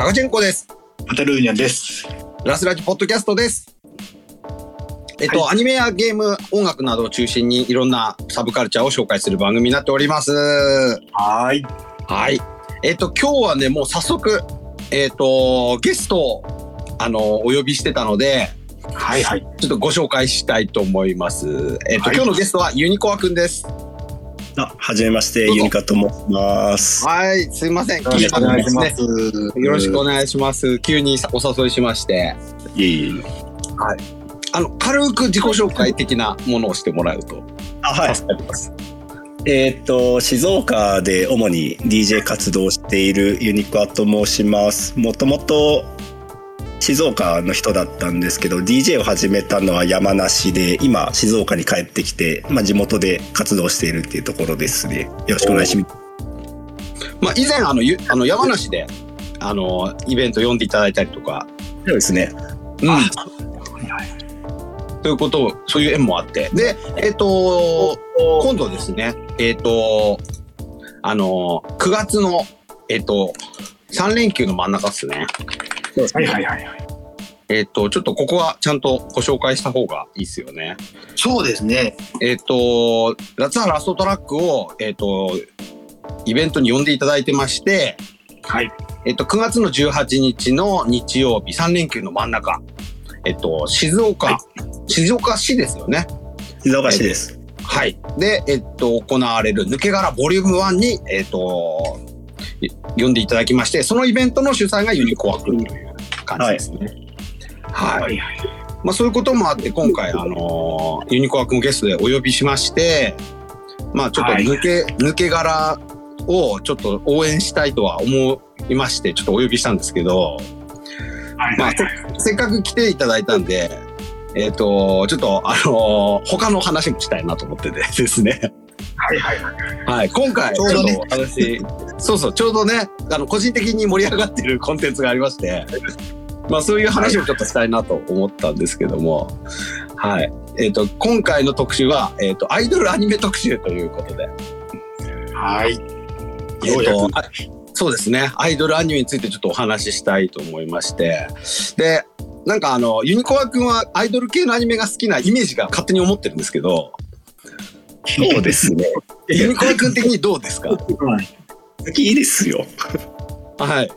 タカチェンコです。パタルーニャンです。ラスラジポッドキャストです。えっと、はアニメやゲーム、音楽などを中心にいろんなサブカルチャーを紹介する番組になっております。はーい。はい。えっと、今日はね、もう早速、えっと、ゲストを、あの、お呼びしてたので、はいはい。ちょっとご紹介したいと思います。えっと、はい今日のゲストはユニコアくんです。あ、はじめまして、ユニカと申します。はい、すいません。よろしくお願いします。よろしくお願いします。急にお誘いしまして。いえいえ。あの、軽く自己紹介的なものをしてもらうとあ、はい。助かります。えーっと、静岡で主に DJ 活動をしているユニコアと申します。もともと静岡の人だったんですけど、DJ を始めたのは山梨で、今静岡に帰ってきて、まあ地元で活動しているっていうところですね。よろしくお願いします。まあ、以前、あの、ゆあの山梨で、あの、イベント呼んでいただいたりとか、そうですね。うん。ということを、そういう縁もあって。で、えっ、と、今度ですね、えっ、と、あの、9月の、えっ、と、3連休の真ん中ですね。はいはいはいはい。えっ、と、ちょっとここはちゃんとご紹介した方がいいですよね。そうですね。えっ、と、夏はラストトラックを、えっ、と、イベントに呼んでいただいてまして、はい。えっと、9月の18日の日曜日、3連休の真ん中、えっと、静岡、はい静岡市ですよね。静岡市です。はい。で、えっと、行われる抜け殻ボリューム1に、えっと、い呼んでいただきまして、そのイベントの主催がユニコア君という感じですね。はい。はいまあ、そういうこともあって、今回、あのユニコア君をゲストでお呼びしまして、まあ、ちょっと抜け、抜け殻をちょっと応援したいとは思いまして、ちょっとお呼びしたんですけど、まあはいはい。せっかく来ていただいたんで、えっ、と、ちょっと、あの他の話もしたいなと思っててですね。はいはいはい。はい。今回、ちょうどね私、そうそう、ちょうどね、あの、個人的に盛り上がっているコンテンツがありまして、まあ、そういう話をちょっとしたいなと思ったんですけども、はい。えっ、と、今回の特集は、えっ、と、アイドルアニメ特集ということで、はい。そうですね。アイドルアニメについてちょっとお話ししたいと思いまして。で、なんかあの、ユニコア君はアイドル系のアニメが好きなイメージが勝手に思ってるんですけど、そうですね。ユニコア君的にどうですか？好きですよ。はい。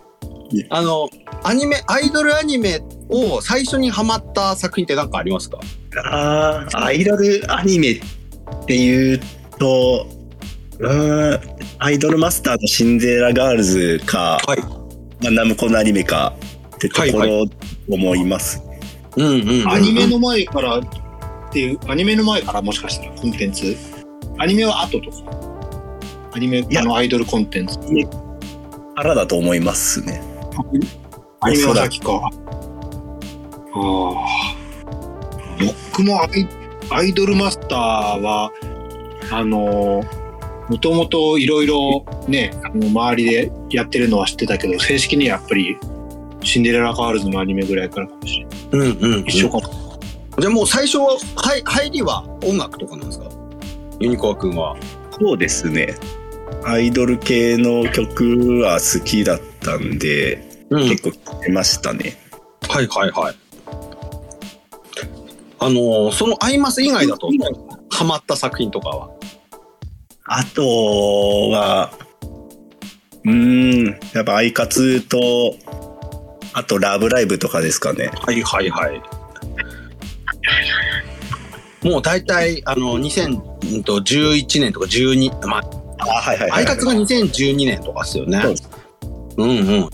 あの、アニメ、アイドルアニメを最初にハマった作品って何かありますか？あーアイドルアニメっていうと、うーん、アイドルマスターのシンデレラガールズか、はい。まあ、ナムコのアニメかってとこはいろ思います。うんうんうんうん。アニメの前からっていう、アニメの前からもしかしたらコンテンツ？アニメは後とか？アニメ、や。あの、アイドルコンテンツ。からだと思いますね。アニメは先か。ああ。僕もアイアイドルマスターは、あの、もともといろいろね、あの周りでやってるのは知ってたけど、正式にはやっぱりシンデレラガールズのアニメぐらいからかもしれない。うんうんうん。一緒かな。じゃあもう最初は、はい、入りは音楽とかなんですか？ユニコア君は。そうですね。アイドル系の曲は好きだったんで、うん結構聴いてましたね。はいはいはい。あのーそのアイマス以外だと、ハマった作品とかは？あとは、うーん、やっぱアイカツと、あとラブライブとかですかね。はいはいはい。もう大体、あの、2011年とか12、まあ、あ、はいはいアイカツが2012年とかですよね。そうですうんうん。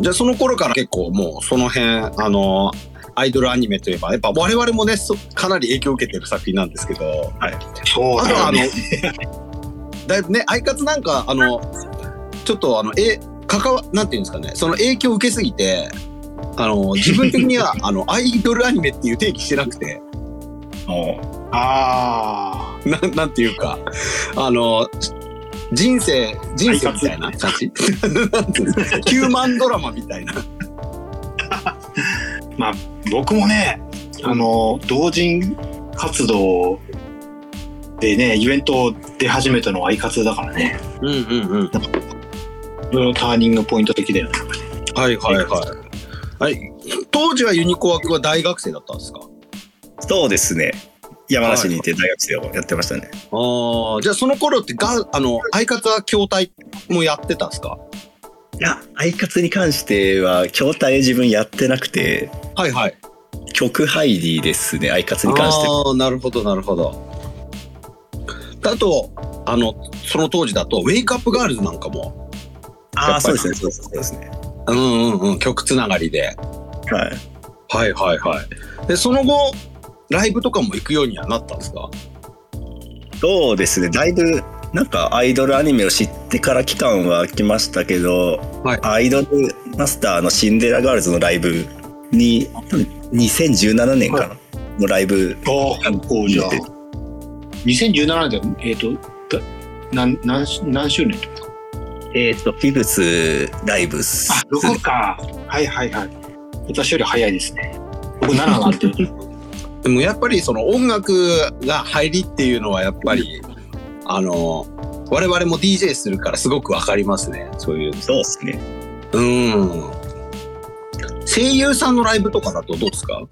じゃあその頃から結構もうその辺、あの、アイドルアニメといえば、やっぱ我々もね、そかなり影響を受けてる作品なんですけど、そうあとはあの だいぶね、アイカツなんか、あの、ちょっとあの、え、関わ、なんていうんですかね、その影響を受けすぎて、あの、自分的には、あの、アイドルアニメっていう定義してなくて、あななんていうか、あの、人生、人生みたいな感じ？ヒューマンドラマみたいな。あ。僕もね、あの、同人活動でね、イベント出始めたのはアイカツだからね。うんうんうん。それのターニングポイント的だよね。はいはいはい。はい、当時はユニコ枠は大学生だったんですか？そうですね。山梨にいて大学生をやってましたね。ああ、じゃあその頃ってが、あの、相方筐体もやってたんですか？いや、アイカツに関しては、筐体自分やってなくて、はいはい。曲入りですね、アイカツに関しては。ああ、なるほどなるほど。あと、あの、その当時だと、ウェイクアップガールズなんかも、ああ、そうですね、そうですそうですね。うんうんうん、曲つながりで。はい。はいはいはい。で、その後、ライブとかも行くようにはなったんですか？そうですね、だいぶ、なんかアイドルアニメを知ってから期間は空きましたけど、はいアイドルマスターのシンデレラガールズのライブに、多分2017年かな、のライブおあのおじゃあ見て2017年で、えっ、と、だ何、何、何周年えっ、と、フィブスライブス。あ、6か。はいはいはい。私より早いですね。僕7なんて。でもやっぱりその音楽が入りっていうのはやっぱり、あの、我々も DJ するからすごくわかりますね。そういう。そうですね。うん。声優さんのライブとかだとどうですか？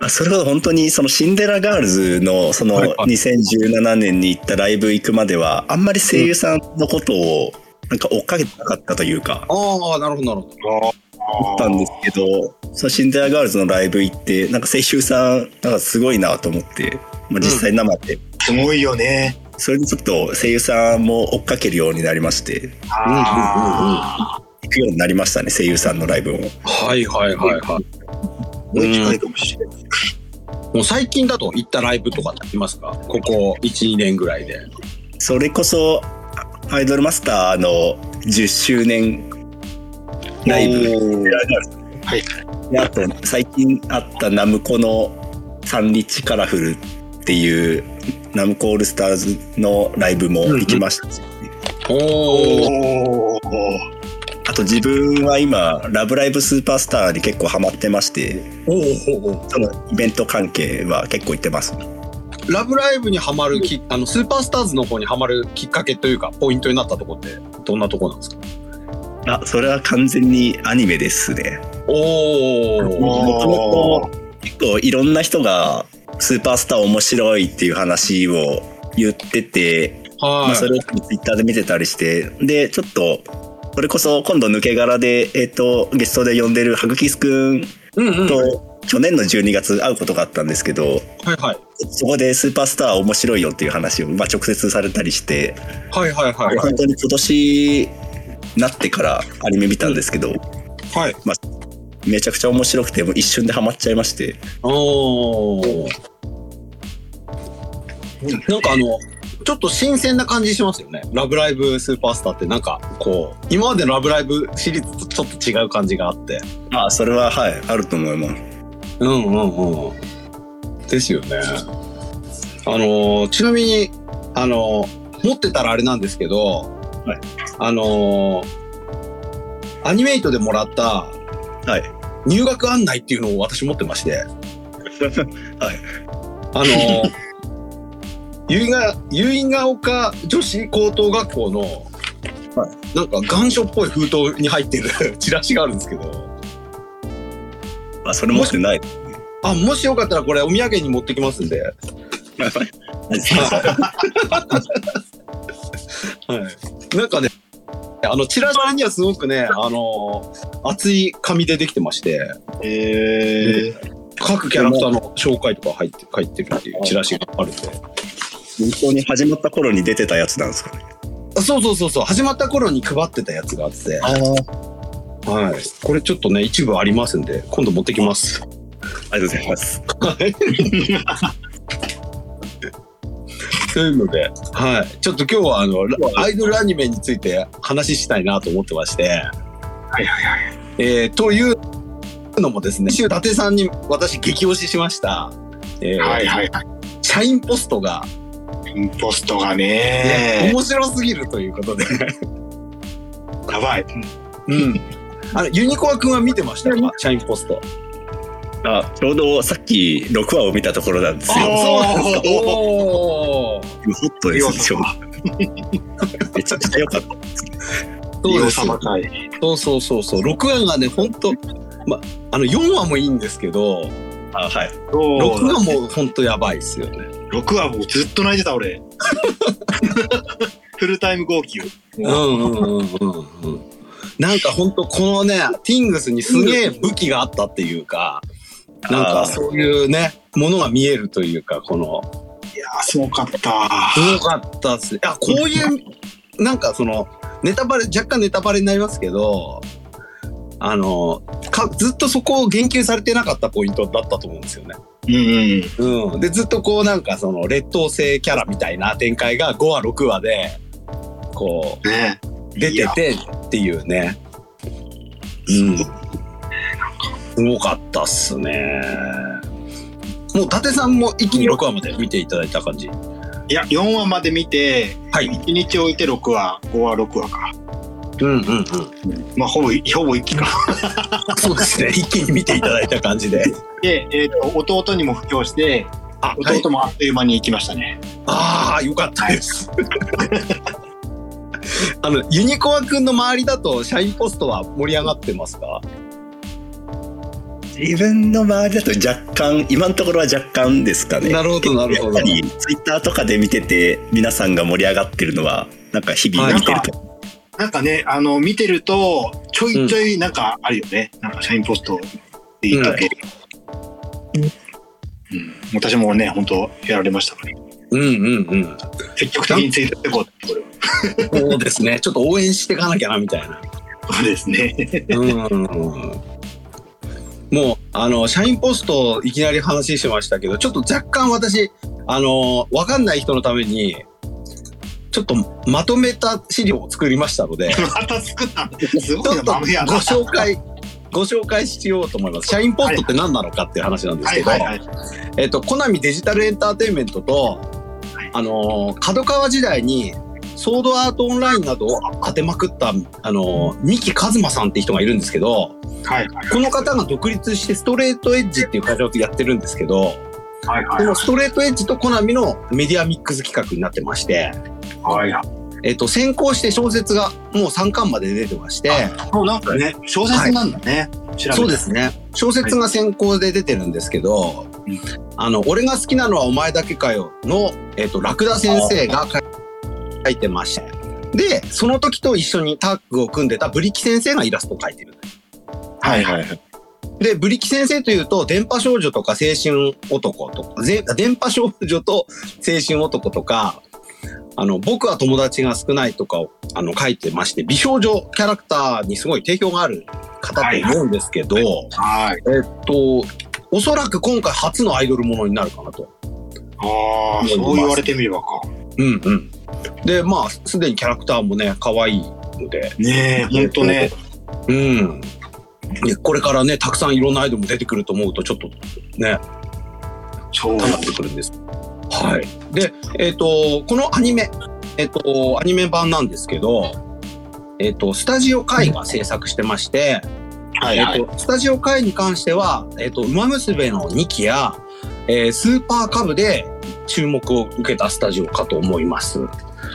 あそれほど本当にそのシンデレラガールズのそのはいはい2017年に行ったライブ行くまではあんまり声優さんのことをなんか追っかけてなかったというかああ、なるほどなるほど。あったんですけどそのシンデレラガールズのライブ行ってなんか声優さんなんかすごいなと思って、まあ、実際生ですごいよね。それでちょっと声優さんも追っかけるようになりましてあ行くようになりましたね声優さんのライブも。はいはいはいはい。あ、もう近いかもしれない。もう最近だと行ったライブとかってありますか？ここ1、2年ぐらいで。それこそアイドルマスターの10周年ライブはい。であと最近あったナムコのサンリッチカラフルっていうナムコオールスターズのライブも行きましたし、おお。おお。あと自分は今「ラブライブスーパースター」に結構ハマってましておお。そのイベント関係は結構行ってますラブライブにハマるき、あの、スーパースターズの方にハマるきっかけというか、ポイントになったとこって、どんなとこなんですか？あそれは完全にアニメですねおお。もともと結構いろんな人がスーパースター面白いっていう話を言ってて、まあ、はい。それをツイッターで見てたりしてでちょっとそれこそ今度抜け殻で、えっとゲストで呼んでるハグキスくんと去年の12月会うことがあったんですけどはい。そこでスーパースター面白いよっていう話を、まあ、直接されたりして、はいはいはい。本当に今年なってからアニメ見たんですけど、はい。めちゃくちゃ面白くてもう一瞬でハマっちゃいましておお。なんかあの、ちょっと新鮮な感じしますよね。ラブライブスーパースターってなんかこう、今までのラブライブシリーズとちょっと違う感じがあって。あそれははいあると思いますうんうんうん。ですよね。あのーちなみに、あのー持ってたらあれなんですけど、はいあのーアニメイトでもらったはい。入学案内っていうのを私持ってまして、はい。あのー、結ヶ結ヶ丘女子高等学校の、はなんか願書っぽい封筒に入ってる チラシがあるんですけど、あそれ持ってない。あ、もしよかったらこれお土産に持ってきますんで、はい。なんかね、あの、チラシにはすごくね、あのー厚い紙でできてまして、えー、各キャラクターの紹介とか入って、書いてるっていうチラシがあるんで。本当に始まった頃に出てたやつなんですかね。あそうそうそうそう、始まった頃に配ってたやつがあって、はい。これちょっとね、一部ありますんで、今度持ってきます。ありがとうございます というので、はい。ちょっと今日はあの、ラアイドルアニメについて話したいなと思ってまして、はいはいはい。えーというのもですね、週伊達さんに私激推ししました、えーはいはいはい。シャインポストが、インポストがねね、面白すぎるということで、やばい。うん。あの、ユニコア君は見てましたか？シャインポスト。あちょうどさっき6話を見たところなんですよそうなんですか。おー今ホットですねちょうどめちゃくちゃ良かったそう。そうそうそうそう。6話がね、本当ま、あの、4話もいいんですけど、あはい。6話も本当やばいですよね。6話もうずっと泣いてた、俺。フルタイム号泣。うんうんうんうんうん。なんか本当このね、ティングスにすげえ武器があったっていうか、なんかそういうね、ものが見えるというか、この、いやー、すごかった。すごかったっす。いや、こういう、なんかその、ネタバレ、若干ネタバレになりますけど、あの、かずっとそこを言及されてなかったポイントだったと思うんですよね。うんうん。うん。で、ずっとこうなんかその劣等生キャラみたいな展開が5話、6話で、こねう、出ててっていうね。うん。すごかったっすね。もう伊達さんも一気に6話まで見ていただいた感じ？いや、4話まで見て、はい。1日置いて6話、5話、6話か。うんうんうん。まあ、ほぼ、ほぼ一気か。そうですね。一気に見ていただいた感じで。で、えっ、と、弟にも布教して、あ、はい弟もあっという間に行きましたね。ああ、よかったです。あの、ユニコアくんの周りだと、社員ポストは盛り上がってますか？自分の周りだと若干、今のところは若干ですかね。なるほど、なるほどやっぱ。り、ツイッターとかで見てて、皆さんが盛り上がってるのは、なんか日々見てると。なんかね、あの、見てると、ちょいちょいなんかあるよね。なんか社員ポストで言っとけ。うん。私もね、本当やられましたから、ね、うんうんうん。積極的にツイートしていこうって、これは。そうですね。ちょっと応援していかなきゃな、みたいな。そうですね。うん。もう、あの、社員ポストいきなり話しましたけど、ちょっと若干私、あの、わかんない人のために、ちょっとまとめた資料を作りましたので、また作ったの？すちごいな、ご。紹介、ご紹介しようと思います。社員ポストって何なのかっていう話なんですけど。えっと、コナミデジタルエンターテインメントと、あのー、角川時代に、ソードアートオンラインなどを当てまくった、あのー、三木一馬さんって人がいるんですけど、はい。はいこの方が独立してストレートエッジっていう会社をやってるんですけど、はいはい。このストレートエッジとコナミのメディアミックス企画になってまして、はいはい。えっと、先行して小説がもう3巻まで出てまして、もうなんかね、小説なんだね。調べたそうですね。小説が先行で出てるんですけど、うん。あの、俺が好きなのはお前だけかよの、えっ、と、ラクダ先生が書いてまして。で、その時と一緒にタッグを組んでたブリキ先生がイラストを描いてる。はいはいはい。で、ブリキ先生というと、電波少女とか青春男とか、ぜ電波少女と青春男とか、あの、僕は友達が少ないとかを、あの、書いてまして、美少女キャラクターにすごい定評がある方と思うんですけど、はい。えっと、おそらく今回初のアイドルものになるかなと。ああ、そう言われてみればか。うんうん。で、まあ、すでにキャラクターもね、可愛いので、ねえ、ほんとね。うん。でこれからね、たくさんいろんなアイドルも出てくると思うと、ちょっとね、ってくるんです。はい。で、えっ、と、このアニメ、えっ、と、アニメ版なんですけど、えっ、と、スタジオ会が制作してまして、はいはい。えっと、スタジオ会に関しては、えっと、馬娘の2期や、えースーパーカブで注目を受けたスタジオかと思います。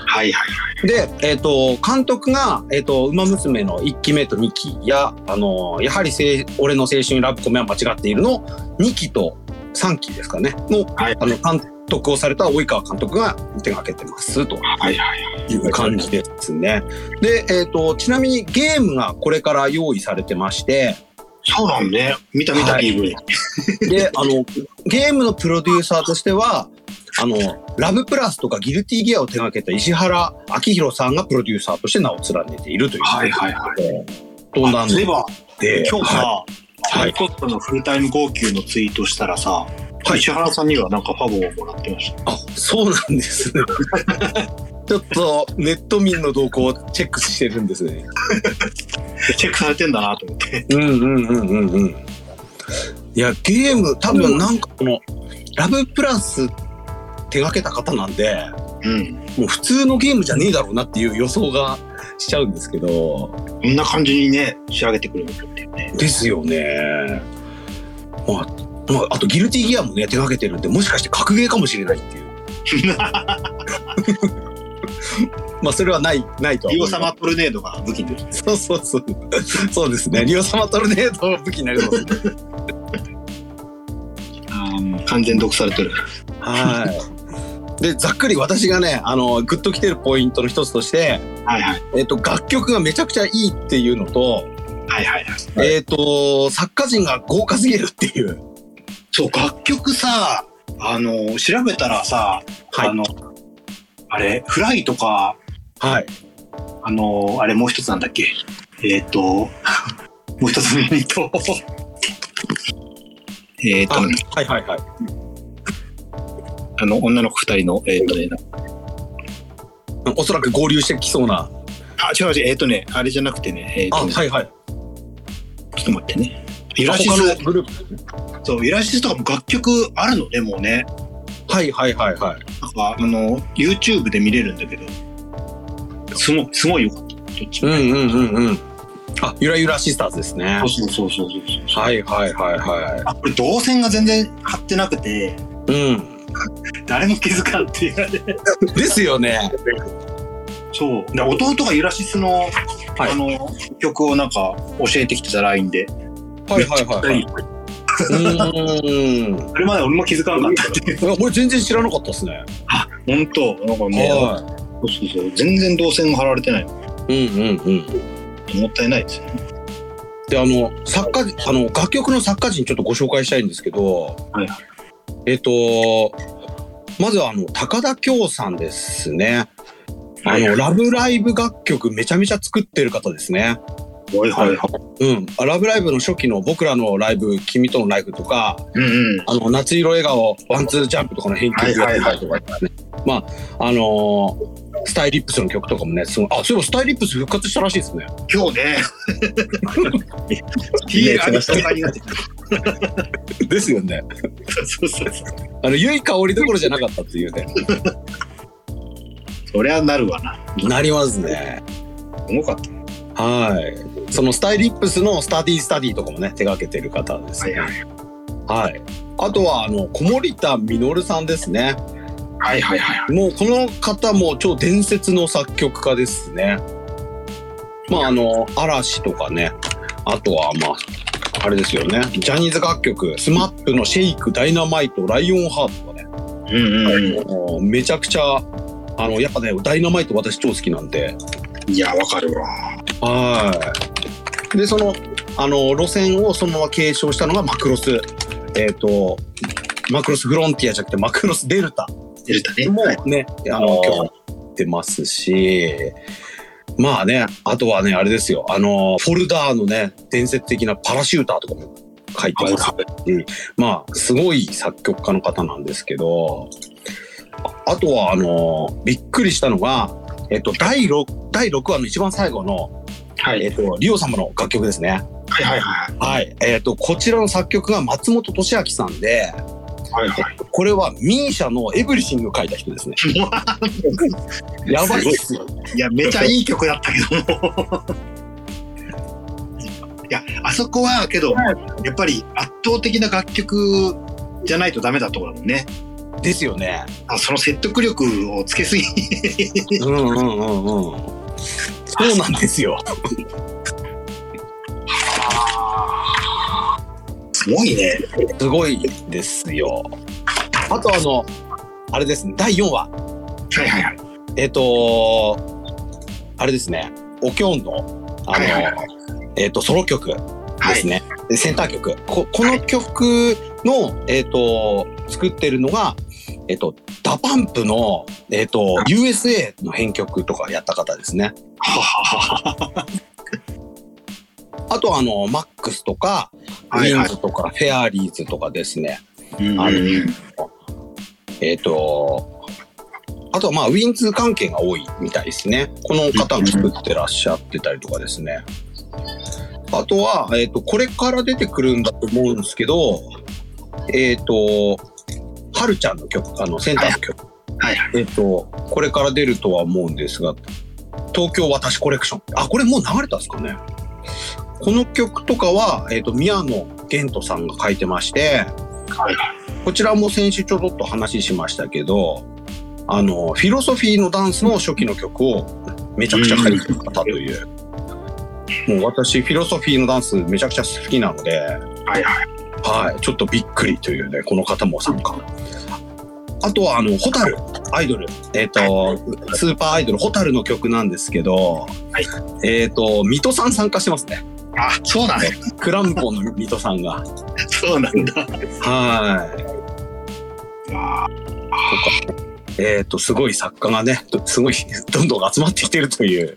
はいはい。で、えっと、監督が、えっと、馬娘の1期目と2期や、あの、やはり俺の青春ラブコメは間違っているの2期と3期ですかね、の、はいあの、監督をされた及川監督が手掛けてますと。はいはい。いう感じですね。で、えっ、と、ちなみにゲームがこれから用意されてまして、そうなんね。見た見たはい PV。で、あの、ゲームのプロデューサーとしては、あの、ラブプラスとかギルティギアを手掛けた石原明宏さんがプロデューサーとして名を連ねているという。はいはいはい。となんで、今日さ、はハイコットのフルタイム号泣のツイートしたらさ、はい石原さんにはなんかファボをもらってました。あ、そうなんですね。ちょっとネット民の動向をチェックしてるんですね。チェックされてんだなと思って。うんうんうんうんうん。いや、ゲーム、多分なんかこの、ラブプラス手掛けた方なんで、うん。もう普通のゲームじゃねえだろうなっていう予想がしちゃうんですけど、こんな感じにね、仕上げてくれるっていうね。ですよね。まあ、まあ、あとギルティギアもね、手掛けてるんで、もしかして格ゲーかもしれないっていう。まあそれはないないとはリオ様トルネードが武器になる。そうそうそうそうですねリオ様トルネード武器になります ね完全毒されてる。はいでざっくり私がねあのグッときてるポイントの一つとして、はいはい。えっと楽曲がめちゃくちゃいいっていうのと、はいはいはい。はいえっと作家陣が豪華すぎるっていうそう、楽曲さ、あの、調べたらさ、はいあの、あれ、フライとか、はいあの、あれもう一つなんだっけ？えっ、と、もう一つのユニット。えっとはいはいはいあの、女の子二人の、えっ、とね、おそらく合流してきそうな。あ、違う違う、えっ、とね、あれじゃなくてね、えっ、あとね、はいはい。ちょっと待ってね。ユラシ他ス、のグループ。そう、ユラシスとかも楽曲あるのね、もうね。はいはいはいはい。なんか、あの、YouTube で見れるんだけど、すごい、すごいよかった。どっちも。うんうんうんうん。あゆらゆらシスターズですね。そうそうそうそうそう。はいはいはいはあ、これ動線が全然張ってなくて、いうん 誰も気づかんっていうね。ですよねそう。で弟がユラシスの、はいあの、曲をなんか教えてきてた LINE で。はいはいはいはいいうーんそれまで俺も気づかなかったっていう。俺全然知らなかったですね本当なんかね、はそうそうそう。全然動線が張られてない。いうんうんうんもったいないですよね。であの作家あの楽曲の作家陣ちょっとご紹介したいんですけど、はいはえっ、とまずはあの高田京さんですねあの、ラブライブ楽曲めちゃめちゃ作ってる方ですね。はいはいはい。うん。ラブライブの初期の僕らのライブ、君とのライブとか、うんうん。あの、夏色笑顔、ワンツージャンプとかの編曲やってたりとかね。まあ、あのー StylipS の曲とかもね、すごい、あ、そういえば StylipS 復活したらしいですね。今日ね。ですよね。そうそうそう。あの、良い香りどころじゃなかったっていうね。そりゃなるわな。なりますね。すごかった。はい。その StylipS の Study Study とかもね、手掛けてる方ですね。はいはい。はい。あとは、あの、小森田実さんですね。はいはいはい。もうこの方も超伝説の作曲家ですね。まああの嵐とかね、あとはまああれですよね。ジャニーズ楽曲、 SMAP の SHAKE、ダイナマイト、ライオンハートとかね。うんうんめちゃくちゃあのやっぱねダイナマイト私超好きなんで。ん。いや、わかるわ。はい。でそのあの路線をそのまま継承したのがマクロス。えっ、とマクロスフロンティアじゃなくてマクロスデルタ。デルタね。もはいね、あの、今日ってますし、まあね、あとはね、あれですよ、あの、フォルダーのね、伝説的なパラシューターとかも書いてますし、まあ、すごい作曲家の方なんですけど、ああとは、あの、びっくりしたのが、えっと、第6、第6話の一番最後の、はい。えっと、リオ様の楽曲ですね。はいはいはい。はい。えっと、こちらの作曲が松本俊明さんで、はいはい。これはミーシャのエブリシングを書いた人ですね。やばいっすよ。いや、めちゃいい曲だったけども。いや、あそこはけど、やっぱり圧倒的な楽曲じゃないとダメだところだもんね。ですよね。あその説得力をつけすぎ。うんうんうんうん。そうなんですよ。すごいね。すごいですよ。あとあの、あれですね、第4話。はいはいはい。えっ、とあれですね、おきょんの、あの、はいはいはえっ、と、ソロ曲ではいす。ね。でセンター曲。ここの曲の、えっ、と、作ってるのが、えっ、と、 DA PUMP の、えっ、と、USA の編曲とかやった方ですね。はははあとあの、 MAX とか、はいはい w-inds. とか、 Fairies とかですね。うんあのえっ、と、あとはまあ、 w-inds. 関係が多いみたいですね。この方が作ってらっしゃってたりとかですね。あとは、えっ、と、これから出てくるんだと思うんですけど、えっ、と、はるちゃんの曲、あの、センターの曲。はいはえっ、と、これから出るとは思うんですが、東京私コレクション。あ、これもう流れたんですかね。この曲とかは、えっ、と、宮野源人さんが書いてまして、はいこちらも先週ちょろっと話しましたけど、あの、フィロソフィーのダンスの初期の曲をめちゃくちゃ書いてる方という。もう私、フィロソフィーのダンスめちゃくちゃ好きなので、はいはい。はい、ちょっとびっくりというね、この方も参加。あとは、あの、ホタル、アイドル。えっ、と、スーパーアイドル、ホタルの曲なんですけど、はいえっ、と、水戸さん参加してますね。あ、そうなんだ。クランポンの水戸さんが。そうなんだ。はい。あとか、えっ、と、すごい作家がね、どすごい、どんどん集まってきてるという。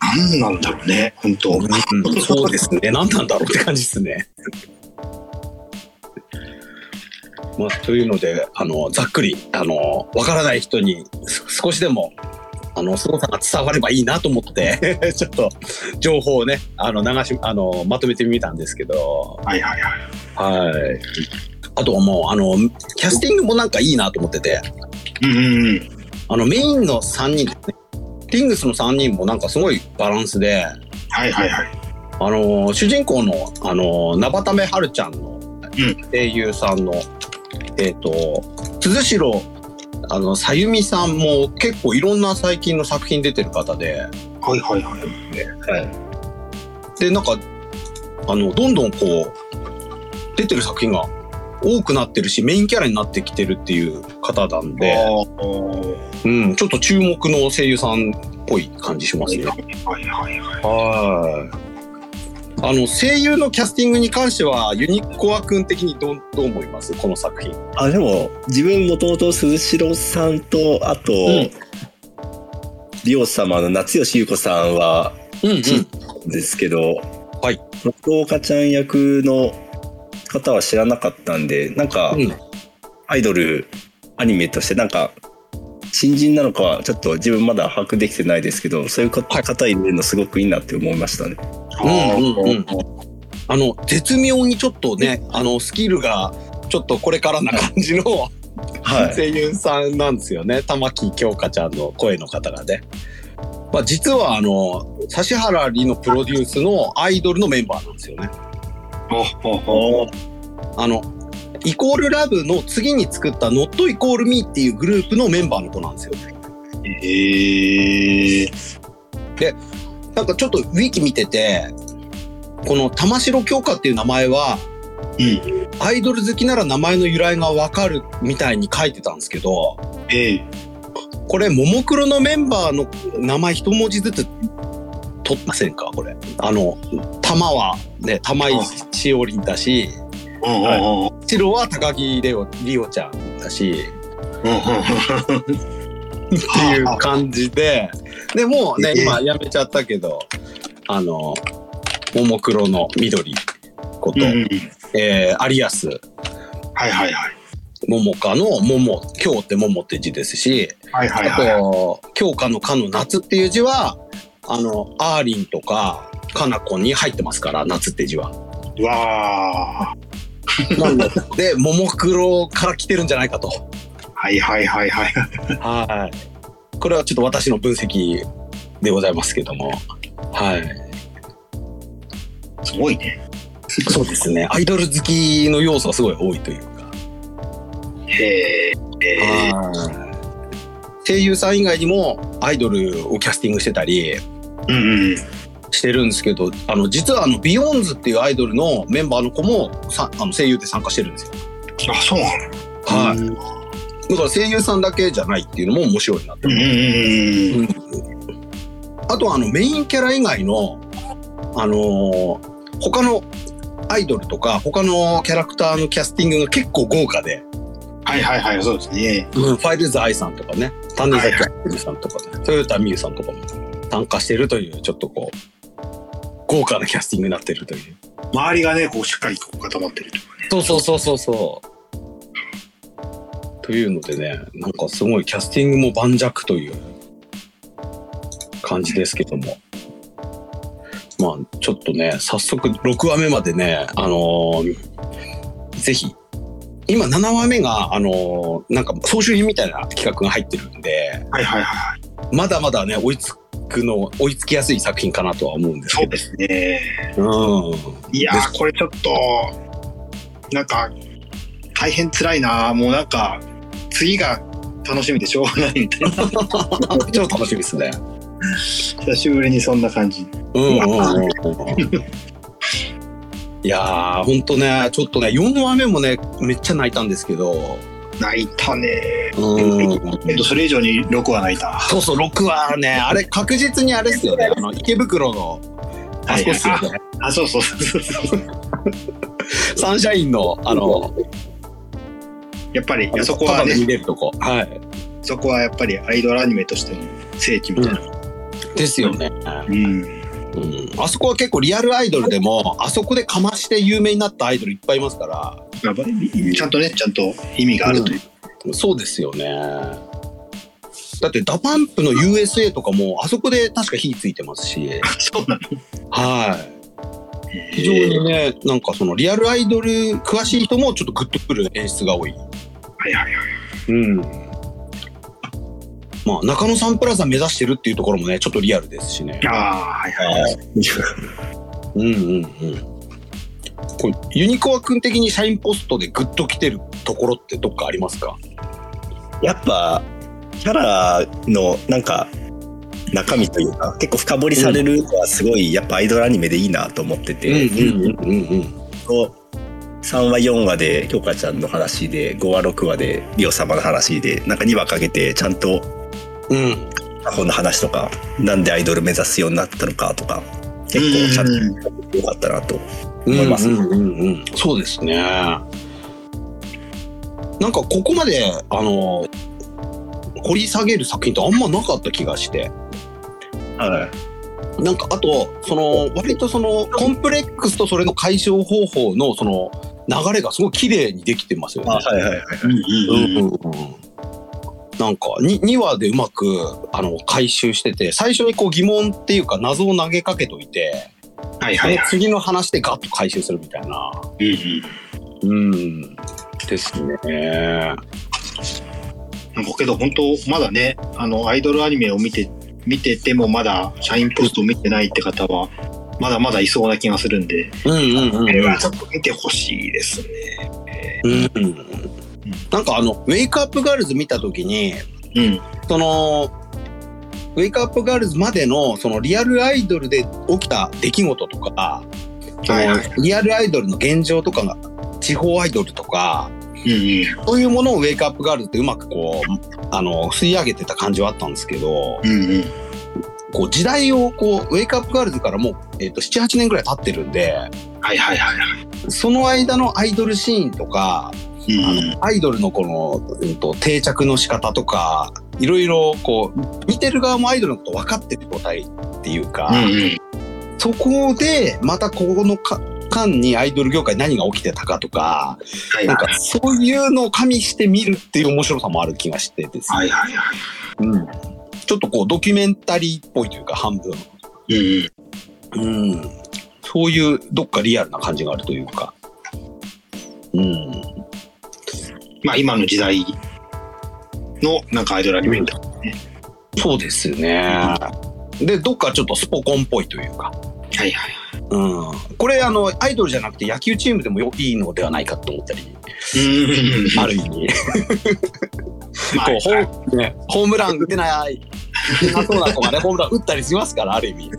なんなんだろうね、本当。うん、そうですね。何なんだろうって感じですね。まあ、というので、あの、ざっくり、あの、わからない人にす少しでも、あの、凄さが伝わればいいなと思って、ちょっと、情報をね、あの、流し、あの、まとめてみたんですけど、はいはいはい。はい。あとはもう、あの、キャスティングもなんかいいなと思ってて、うんうんうん。あの、メインの3人ね。ティングスの3人もなんかすごいバランスで、はいはいはい。あの主人公のあのナバタメハルちゃんのん声優さんの、えっ、と鈴代あのさゆみさんも結構いろんな最近の作品出てる方で、はいはいはい。でなんかあのどんどんこう出てる作品が多くなってるしメインキャラになってきてるっていう方なんで、うん、ちょっと注目の声優さんっぽい感じしますね。はいはいはい。はい。あの声優のキャスティングに関してはユニコア君的にどうどう思います？この作品。あ、でも、自分もともと鈴代さんと、あと、んリオ様の夏吉優子さんは、うんうん。ですけど、はい。松岡ちゃん役の方は知らなかったんで、なんか、うんアイドル、アニメとして、なんか、新人なのかはちょっと自分まだ把握できてないですけど、そういう方方入れるのすごくいいなって思いましたね。うんうんうんあの絶妙にちょっとねあのスキルがちょっとこれからな感じのはい。声優さんなんですよね玉木京香ちゃんの声の方がね。まあ、実はあの指原莉のプロデュースのアイドルのメンバーなんですよね。あのイコールラブの次に作った Not イコール Me っていうグループのメンバーの子なんですよ。ええなんかちょっとウィキ見ててこの玉城京香っていう名前はうん。アイドル好きなら名前の由来がわかるみたいに書いてたんですけどええこれももクロのメンバーの名前一文字ずつ取ってませんか？これ。あの玉はね玉井しおりん。だし白は高木レオリオちゃんだし。っていう感じででも うねええ今やめちゃったけどあのももクロの緑こと、うんうん。えー、アリアスはいはいはい。桃花の桃今日って桃って字ですしはいはいあはい。と京香の香の夏っていう字はあのアーリンとかかなこに入ってますから夏って字は。うわあ。なんででももクロから来てるんじゃないかと。はいはいはいはい。はい。これはちょっと私の分析でございますけども。はい。すごいね。そうですね。アイドル好きの要素がすごい多いというか。へえ。はい。声優さん以外にもアイドルをキャスティングしてたりうんうん。してるんですけど、あの、実はあの、 BEYOOOOONDS っていうアイドルのメンバーの子もさあの声優で参加してるんですよ。あ、そうなのはい。うんだから声優さんだけじゃないっていうのも面白いなってうんうんうん。あとはあのメインキャラ以外の、あのー他のアイドルとか他のキャラクターのキャスティングが結構豪華で、はいはいはい、そうですね。ファイルズ愛さんとかね、タネザキャップさんとかね、トヨタミユさんとかも参加してるという、ちょっとこう、豪華なキャスティングになってるという。周りがね、こうしっかり固まってるとかね。そうそうそうそうそう。というのでね、なんかすごいキャスティングも盤石という感じですけども。まあ、ちょっとね、早速6話目までね、あのーぜひ、今7話目が、あのーなんか総集編みたいな企画が入ってるんで、はいはいはい。まだまだね、追いつくの、追いつきやすい作品かなとは思うんですけそうですね。ど。うん。いやー、これちょっと、なんか、大変辛いなもうなんか、次が楽しみでしょうがないみたいな。超楽しみですね。久しぶりにそんな感じ。うんうんうんうん。いやー、ほんとね、ちょっとね、4話目もね、めっちゃ泣いたんですけど、泣いたね。うん。えっと、それ以上に6は泣いた。そうそう、6話ね、あれ、確実にあれですよね、あの、池袋の、あそこっすよね。あ、そうそうそうそう。サンシャインの、あの、やっぱり、あそこはただで見ね、れるとこ。はい。そこはやっぱりアイドルアニメとしての聖地みたいな。ですよね。うん。うん。あそこは結構リアルアイドルでも、あそこでかまして有名になったアイドルいっぱいいますから、ちゃんとね、ちゃんと意味があるという。そうですよね。だって、 DA PUMP の USA とかも、あそこで確か火ついてますし、そうなの？はい。非常にね、なんかそのリアルアイドル詳しい人もちょっとグッとくる演出が多い。はいはいはい。うん。まあ、中野サンプラザ目指してるっていうところもね、ちょっとリアルですしね。ああ、はいはいはい。うんうんうん。これユニコア君的に社員ポストでグッと来てるところってどっかありますか？やっぱキャラのなんか中身というか結構深掘りされるのはすごいやっぱアイドルアニメでいいなと思ってて、うんうんうん。こう3話4話で京香ちゃんの話で5話6話でリオ様の話でなんか2話かけてちゃんとうん。過去の話とかなんでアイドル目指すようになったのかとか結構ちゃんとよかったなと思いますうんうんうんうん。そうですね。なんかここまで、あの、掘り下げる作品ってあんまなかった気がして。はなんかあと、その、割とその、コンプレックスとそれの解消方法の、その、流れがすごい綺麗にできてますよね。はいはいはいうんうんうんうんうん。なんか 2, 2話でうまくあの回収してて最初にこう疑問っていうか謎を投げかけといて、はいはいはい。次の話でガッと回収するみたいな。うんうん。うん。ですね。なんかけど本当まだね、あの、アイドルアニメを見て、見ててもまだシャインポストを見てないって方は、まだまだいそうな気がするんで、うんうんうんこれはちょっと見てほしいですね。うん。うん。なんかあの、ウェイクアップガールズ見たときに、うん。その、ウェイクアップガールズまでのそのリアルアイドルで起きた出来事とか、はいはいリアルアイドルの現状とかが、地方アイドルとか、うんうん。そういうものをウェイクアップガールズってうまくこう、あの、吸い上げてた感じはあったんですけど、うんうん。こう時代をこう、ウェイクアップガールズからもう、えっ、と、7、8年ぐらい経ってるんで、はいはいはいはい。その間のアイドルシーンとか、うんあのアイドルのこの、うん、と定着の仕方とか、いろいろこう、見てる側もアイドルのこと分かってる状態っていうか、うんうん。そこでまたこのか間にアイドル業界何が起きてたかとか、はいなんかそういうのを加味して見るっていう面白さもある気がしてですねはいはいはい。うん、ちょっとこうドキュメンタリーっぽいというか半分、うんうん。うん、そういうどっかリアルな感じがあるというか、うん、まあ今の時代のなんかアイドルアニメみたいな。そうですね。でどっかちょっとスポコンっぽいというか、はいはい。うん、これあのアイドルじゃなくて野球チームでもよいいのではないかと思ったり、うんある意味。まあこうホーね、ホームラン打てない、なそうな子がね、ホームラン打ったりしますから、ある意味。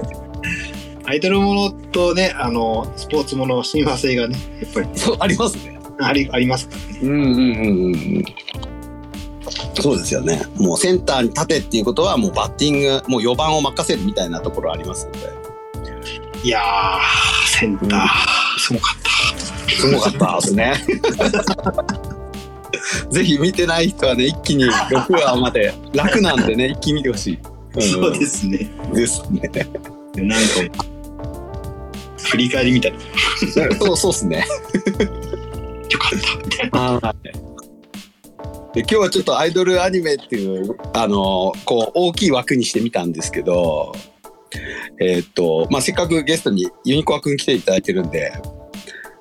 アイドルものとね、あの、スポーツものの親和性がね、やっぱりそう、ありますね。ありありますからね。うんうんうんうんうん。そうですよね。もうセンターに立てっていうことは、もうバッティング、もう4番を任せるみたいなところありますので。いやー、センター、すごかった。すごかったですね。ぜひ見てない人はね、一気に 6話まで楽なんでね、一気に見てほしい。そうですね。ですね。なんか、振り返りみたいな。そうそうですね。よかった、みたいな。はい。で今日はちょっとアイドルアニメっていうあのこう大きい枠にしてみたんですけど、えーっとまあ、せっかくゲストにユニコア君来ていただいてるんで、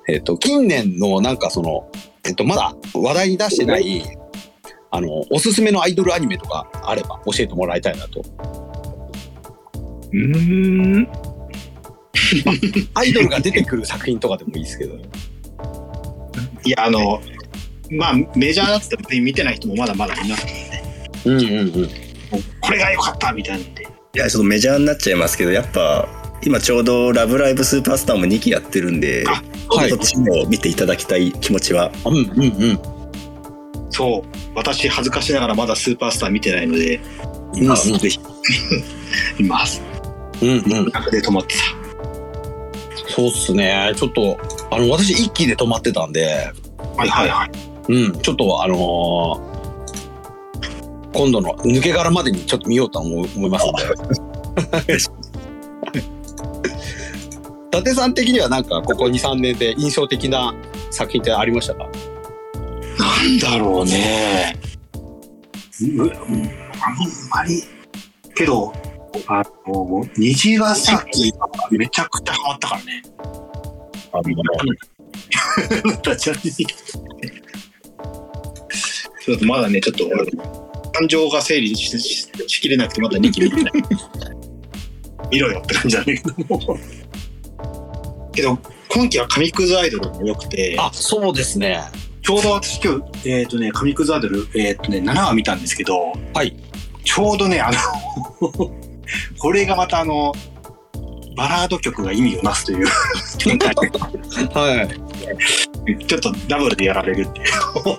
えーっと近年のなんかその、えっとまだ話題に出してないあのおすすめのアイドルアニメとかあれば教えてもらいたいなと。うん。アイドルが出てくる作品とかでもいいですけど。いや、あの、まあメジャーだったら見てない人もまだまだいますね。うんうんうん。これが良かったみたいなんで。いや、ちょっとメジャーになっちゃいますけど、やっぱ、今ちょうどラブライブスーパースターも2期やってるんで、あはいそっちも見ていただきたい気持ちは。うんうんうん。そう。私恥ずかしながらまだスーパースター見てないので、うんうんぜひ、見ます。うんうん。中で止まってそうっすね。ちょっと、あの、私一期で止まってたんで、た。はいはいはい。うん、ちょっとあのー今度の抜け殻までにちょっと見ようと思いますんで。伊達さん的にはなんかここ2、3年で印象的な作品ってありましたか？なんだろうね。ううんあんまり。けど、あの、虹ヶ崎めちゃくちゃハマったからね。あダチャレに。ちょっとまだね、ちょっと、感情が整理しししきれなくて、まだ2期見てない。見ろよって感じだけども。けど、今期は紙くずアイドルも良くて、あ、そうですね。ちょうど私今日、えっ、とね、紙くずアイドル、えっ、とね、7話見たんですけど、はい。ちょうどね、あの、これがまたあの、バラード曲が意味をなすという展開ではい。ちょっとダブルでやられるっていう。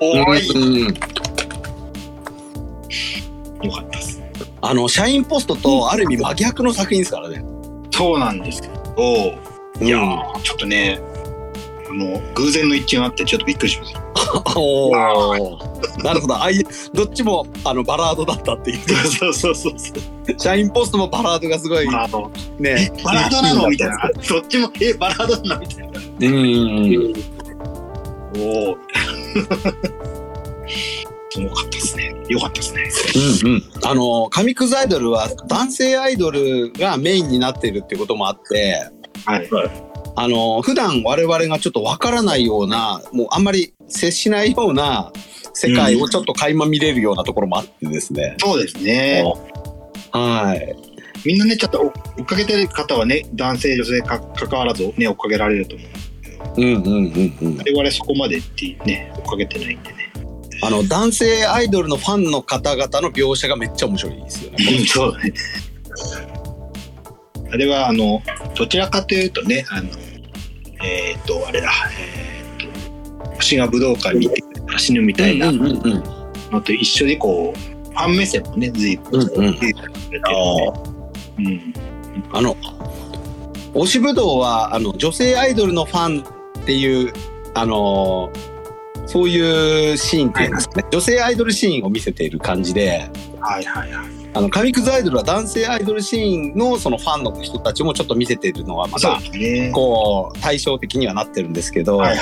おーいうんよかったです。あの、シャインポストとある意味真逆の作品ですからね。そうなんですけど、いやーちょっとね、あの、偶然の一致があってちょっとびっくりしました。なるほど。あいどっちもあのバラードだったっていう。そうそうそうそう。シャインポストもバラードがすごいバラード。ね。え、バラードなのみたいな。そっちも、え、バラードなのみたいな。うんうん。おお。よかったですね。よかったですね。うんうん、あの紙くずアイドルは男性アイドルがメインになっているってこともあってはい。あの普段我々がちょっとわからないようなもうあんまり接しないような世界をちょっと垣間見れるようなところもあってですね、そうですね。はいみんなね、ちょっと追っかけてる方はね、男性、女性か関わらずね、追っかけられると思う。うんうんうんうん我々そこまでってね、追っかけてないんでね。あの男性アイドルのファンの方々の描写がめっちゃ面白いですよね。そうだね。あれは、あの、どちらかというとね、あの、えっ、と、あれだ、えっ、と、星が武道館に行って走るみたいなのと一緒で、こう、ファン目線もね、随分、うんうん。出てくれてるうん。あの推しぶどうはあの女性アイドルのファンっていうあのそういうシーンっていうんですかね、女性アイドルシーンを見せている感じで。はいはいはい。あの紙くずアイドルは男性アイドルシーンのそのファンの人たちもちょっと見せているのはまた。こう対照的にはなってるんですけど、はい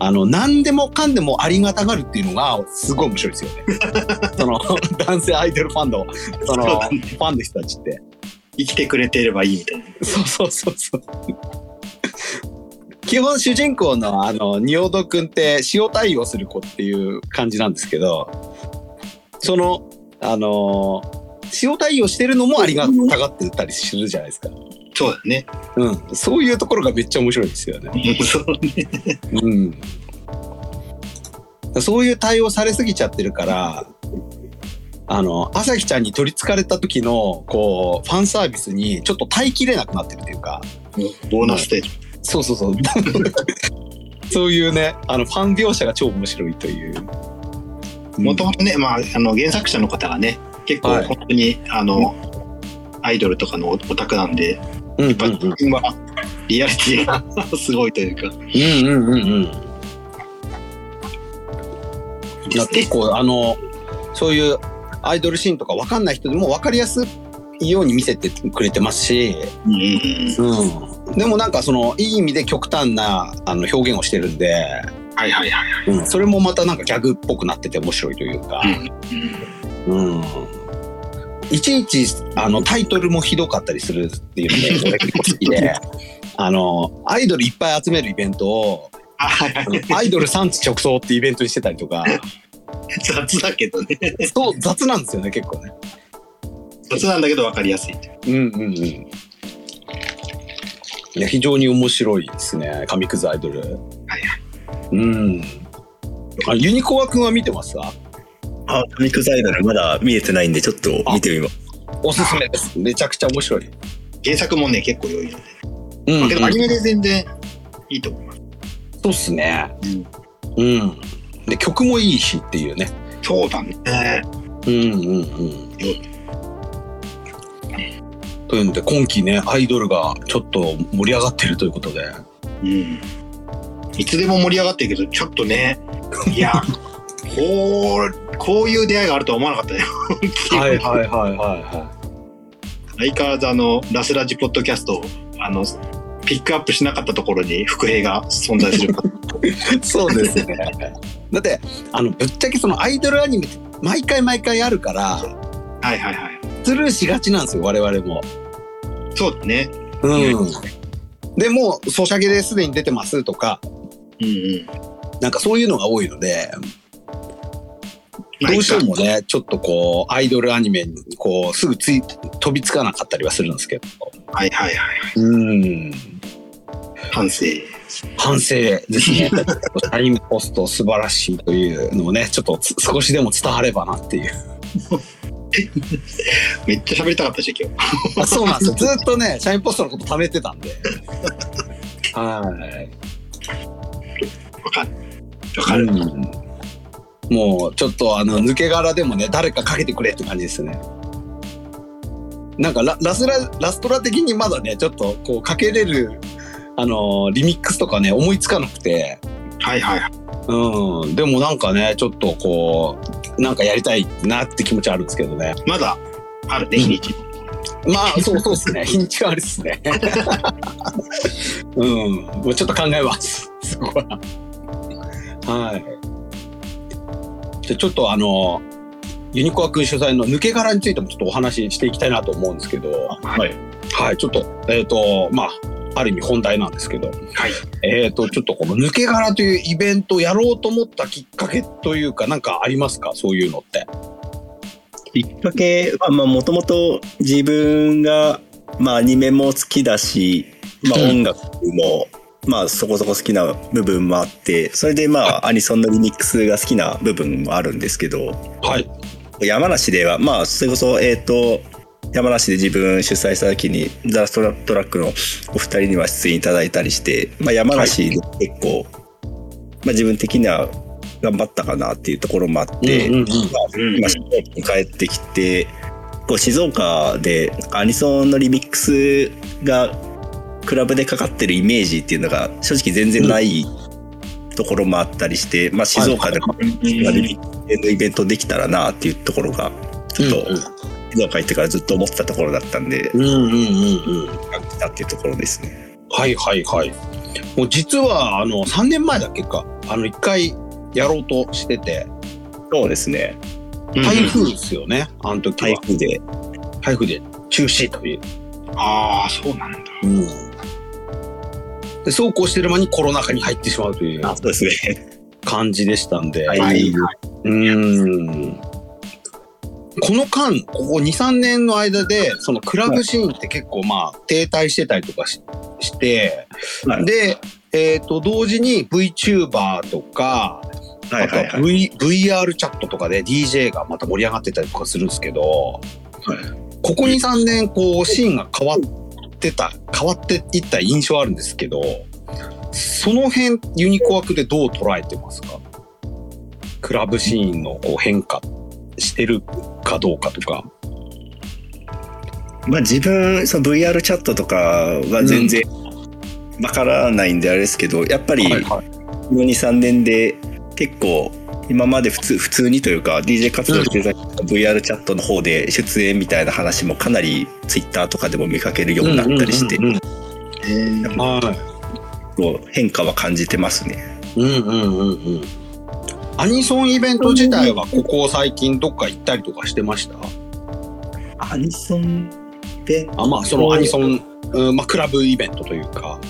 あの何でもかんでもありがたがるっていうのがすごい面白いですよね。その男性アイドルファンのそのファンの人たちって。生きてくれていればいいみたいな。そうそうそうそう。基本主人公のあの仁淀くんって塩対応する子っていう感じなんですけどそのあの塩対応してるのもありがたがってたりするじゃないですか。そうだね。うん、そういうところがめっちゃ面白いですよね。そうね。うん。そういう対応されすぎちゃってるから、あの、朝日ちゃんに取り憑かれた時の、こう、ファンサービスにちょっと耐えきれなくなってるっていうか、ボーナスステージ。そうそうそう。そういうね、あの、ファン描写が超面白いという。もともとね、まあ、あの原作者の方がね、結構はい。本当に、あの、アイドルとかのオタクなんで、うんうんやっぱ今、リアリティが すごいというか、うんうんうんうん。いや結構あのそういうアイドルシーンとか分かんない人でも分かりやすいように見せてくれてますし、うんうんうん。うん、でもなんかそのいい意味で極端なあの表現をしてるんで、はいはいはいはい。うん、それもまたなんかギャグっぽくなってて面白いというか、うんうん、いちいちあのタイトルもひどかったりするっていうので俺結構好きで あのアイドルいっぱい集めるイベントをアイドル産地直送ってイベントにしてたりとか 雑だけどね。そう雑なんですよね結構ね。雑なんだけど分かりやすい。うんうんうん。いや非常に面白いですね紙くずアイドル。はいうん。あユニコア君は見てますか？あ、コミックザイドルまだ見えてないんで、ちょっと見てみます。おすすめです。めちゃくちゃ面白い。原作もね、結構良いので。うんまあけどアニメで全然いいと思います。そうっすね。うん。で、曲もいいしっていうね。そうだね。うんうんうん。というので、今期ね、アイドルがちょっと盛り上がってるということで。うん。いつでも盛り上がってるけど、ちょっとね、いや、こう、こういう出会いがあるとは思わなかったね。はいはいはいは相変わらずあの、ラスラジポッドキャストを、あの、ピックアップしなかったところに伏兵が存在する。い。そうですね。だって、あの、ぶっちゃけそのアイドルアニメって毎回毎回あるから、はいはいはい。スルーしがちなんですよ、我々も。そうだね。うん。でもう、ソシャゲですでに出てますとか、うんうん。なんかそういうのが多いので、まあどうしてもね、ちょっとこう、アイドルアニメに、こう、すぐつい、飛びつかなかったりはするんですけど。はいはいはい。うん。反省。反省ですね。タイムポスト素晴らしいというのをね、ちょっとつ少しでも伝わればなっていう。めっちゃ喋りたかったし、今日。あそうなんですよ。ずっとね、シャインポストのこと貯めてたんで。はい。わかる。わかる。うんもうちょっとあの抜け殻でもね誰かかけてくれって感じですね。なんかララスララストラ的にまだねちょっとこうかけれるあのリミックスとかね思いつかなくて。はいはい。はい。うん。でもなんかねちょっとこうなんかやりたいなって気持ちあるんですけどね。まだあるね、日にち。まあそうそうですね。日にちはあるですね。うん。もうちょっと考えます。そこは。はいじゃあちょっとあのユニコア君主催の抜け殻についてもちょっとお話ししていきたいなと思うんですけど。はい。はいちょっとえっ、とまあある意味本題なんですけど。はい。えっ、とちょっとこの抜け殻というイベントをやろうと思ったきっかけというかなんかありますか？そういうのって。きっかけは、まあ、もともと自分が、まあ、アニメも好きだし、まあ、うん。音楽も、まあ、そこそこ好きな部分もあって、それで、まあ、アニソンのリミックスが好きな部分もあるんですけど、はい。山梨では、まあ、それこそ、えっ、と、山梨で自分主催した時に、ザ・ストラトラックのお二人には出演いただいたりして、まあ、山梨で結構、まあ、自分的には頑張ったかなっていうところもあって、うんうんうんまあ静岡に帰ってきてこう静岡でアニソンのリミックスがクラブでかかってるイメージっていうのが正直全然ないところもあったりして、まあ、静岡でのイベントできたらなっていうところがちょっと静岡行ってからずっと思ってたところだったんでうんうんうん。うんうん来たっていうところですね。はいはいはい。もう実はあの3年前だっけか。あの1回やろうとしてて。そうですね。台風ですよね、あの時は。台風で。台風で中止という。ああ、そうなんだ。うん、でそうこうしてる間にコロナ禍に入ってしまうというあそうですね。感じでしたんで、はい。はい。うん。この間ここ23年の間でそのクラブシーンって結構まあ停滞してたりとかしして、はい。で、えー、と同時に VTuber とかはいはいあとは、v VR チャットとかで DJ がまた盛り上がってたりとかするんですけど、ここ23年こうシーンが変わってた変わっていった印象あるんですけどその辺ユニコアクでどう捉えてますか？クラブシーンのこう変化してるかどうかとか。まあ自分その VR チャットとかは全然わからないんであれですけど、やっぱりこの23年で結構今まで普通普通にというか DJ 活動してた VR チャットの方で出演みたいな話もかなり Twitter とかでも見かけるようになったりして、変化は感じてますね。うんうんうんうん。アニソンイベント自体はここ最近どっか行ったりとかしてました？アニソンであまあそのアニソン、うんまあ、クラブイベントというか。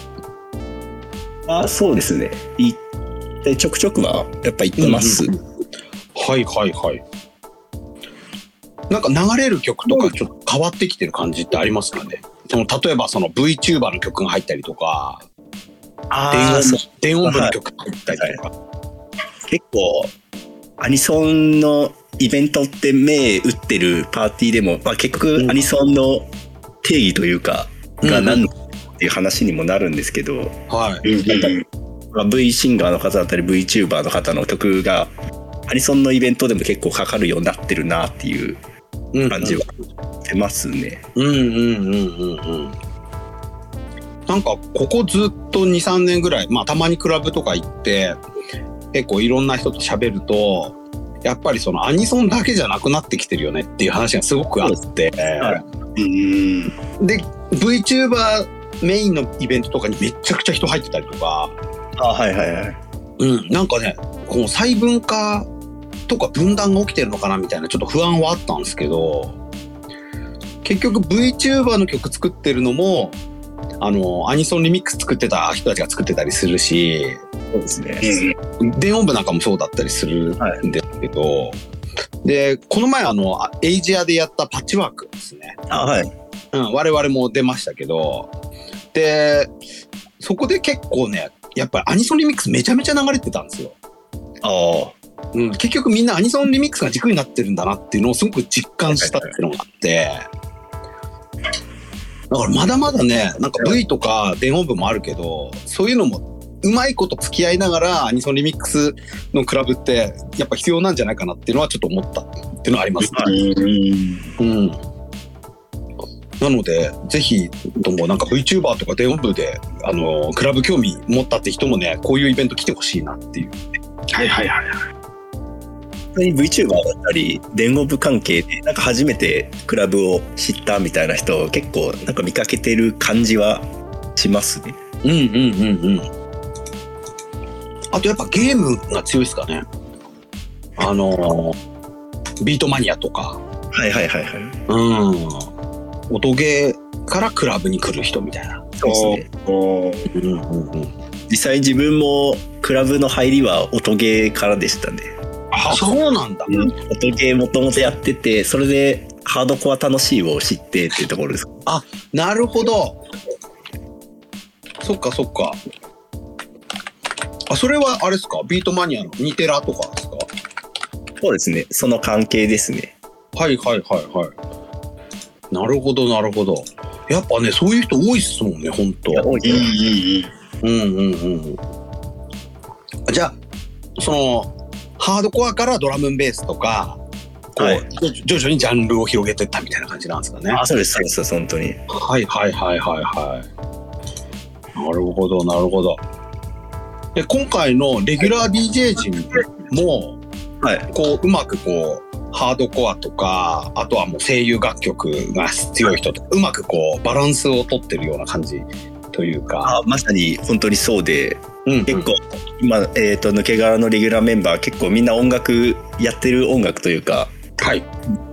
あそうですね。いでちょくちょくはやっぱ行ってます。うんうんはいはいはい。なんか流れる曲とかちょっと変わってきてる感じってありますかね？その例えばその VTuber の曲が入ったりとか電あ音電音部の曲が入ったりとか。結構アニソンのイベントって目打ってるパーティーでも、まあ、結局アニソンの定義というか、が何のっていう話にもなるんですけど、はい。うんまあ、V シンガーの方だったり VTuber の方の曲がアニソンのイベントでも結構かかるようになってるなっていううん感じはしてますね。うんうんうんうんうん。なんかここずっと2、3年ぐらい、まあたまにクラブとか行って、結構いろんな人と喋ると、やっぱりそのアニソンだけじゃなくなってきてるよねっていう話がすごくあって、で VTuber メインのイベントとかにめっちゃくちゃ人入ってたりとか、あはいはいはい。うん、なんかねこの細分化とか分断が起きてるのかなみたいなちょっと不安はあったんですけど結局 VTuber の曲作ってるのもあのアニソンリミックス作ってた人たちが作ってたりするしそうですね。電音部なんかもそうだったりするんですけど、でこの前あのエイジアでやったパッチワークですねあはい。うん、我々も出ましたけど、で、そこで結構ね、やっぱりアニソンリミックスめちゃめちゃ流れてたんですよ。あうん、結局みんなアニソンリミックスが軸になってるんだなっていうのをすごく実感したっていうのがあって、だからまだまだね、なんか V とか電音部もあるけど、そういうのもうまいこと付き合いながらアニソンリミックスのクラブってやっぱ必要なんじゃないかなっていうのはちょっと思ったっていうのはありますね。うん。なので、ぜひともなんか VTuber とか電音部で、あの、クラブ興味持ったって人もね、こういうイベント来てほしいなっていう。はいはいはい。VTuber だったり電音部関係でなんか初めてクラブを知ったみたいな人結構なんか見かけてる感じはしますね。うんうんうんうん。あとやっぱゲームが強いですかね。あの、ビートマニアとか、はいはいはいはい。うん。音ゲーからクラブに来る人みたいな。そうですね。うんうんうん。実際自分もクラブの入りは音ゲーからでしたね。あ、そうなんだ。音ゲーもともとやっててそれでハードコア楽しいを知ってっていうところです。なるほど。そっかそっか。あ、それはあれですか？ビートマニアのニテラとかですか？そうですね。その関係ですね。はいはいはいはい。なるほどなるほど。やっぱね、そういう人多いっすもんね、本当多いうんうんうん。うんうんうんうん。じゃあ、その、ハードコアからドラムンベースとか、こう、はい徐々にジャンルを広げてったみたいな感じなんですかね。あ、そうです、そうです、本当に。はいはいはいはいはい。なるほどなるほど。で今回のレギュラー DJ 陣もはい。こううまくこうハードコアとかあとはもう声優楽曲が強い人とうまくこうバランスを取ってるような感じというか。あまさに本当にそうで、うん結構、今、えっ、と、抜け殻のレギュラーメンバー、結構みんな音楽、やってる音楽というか、はい。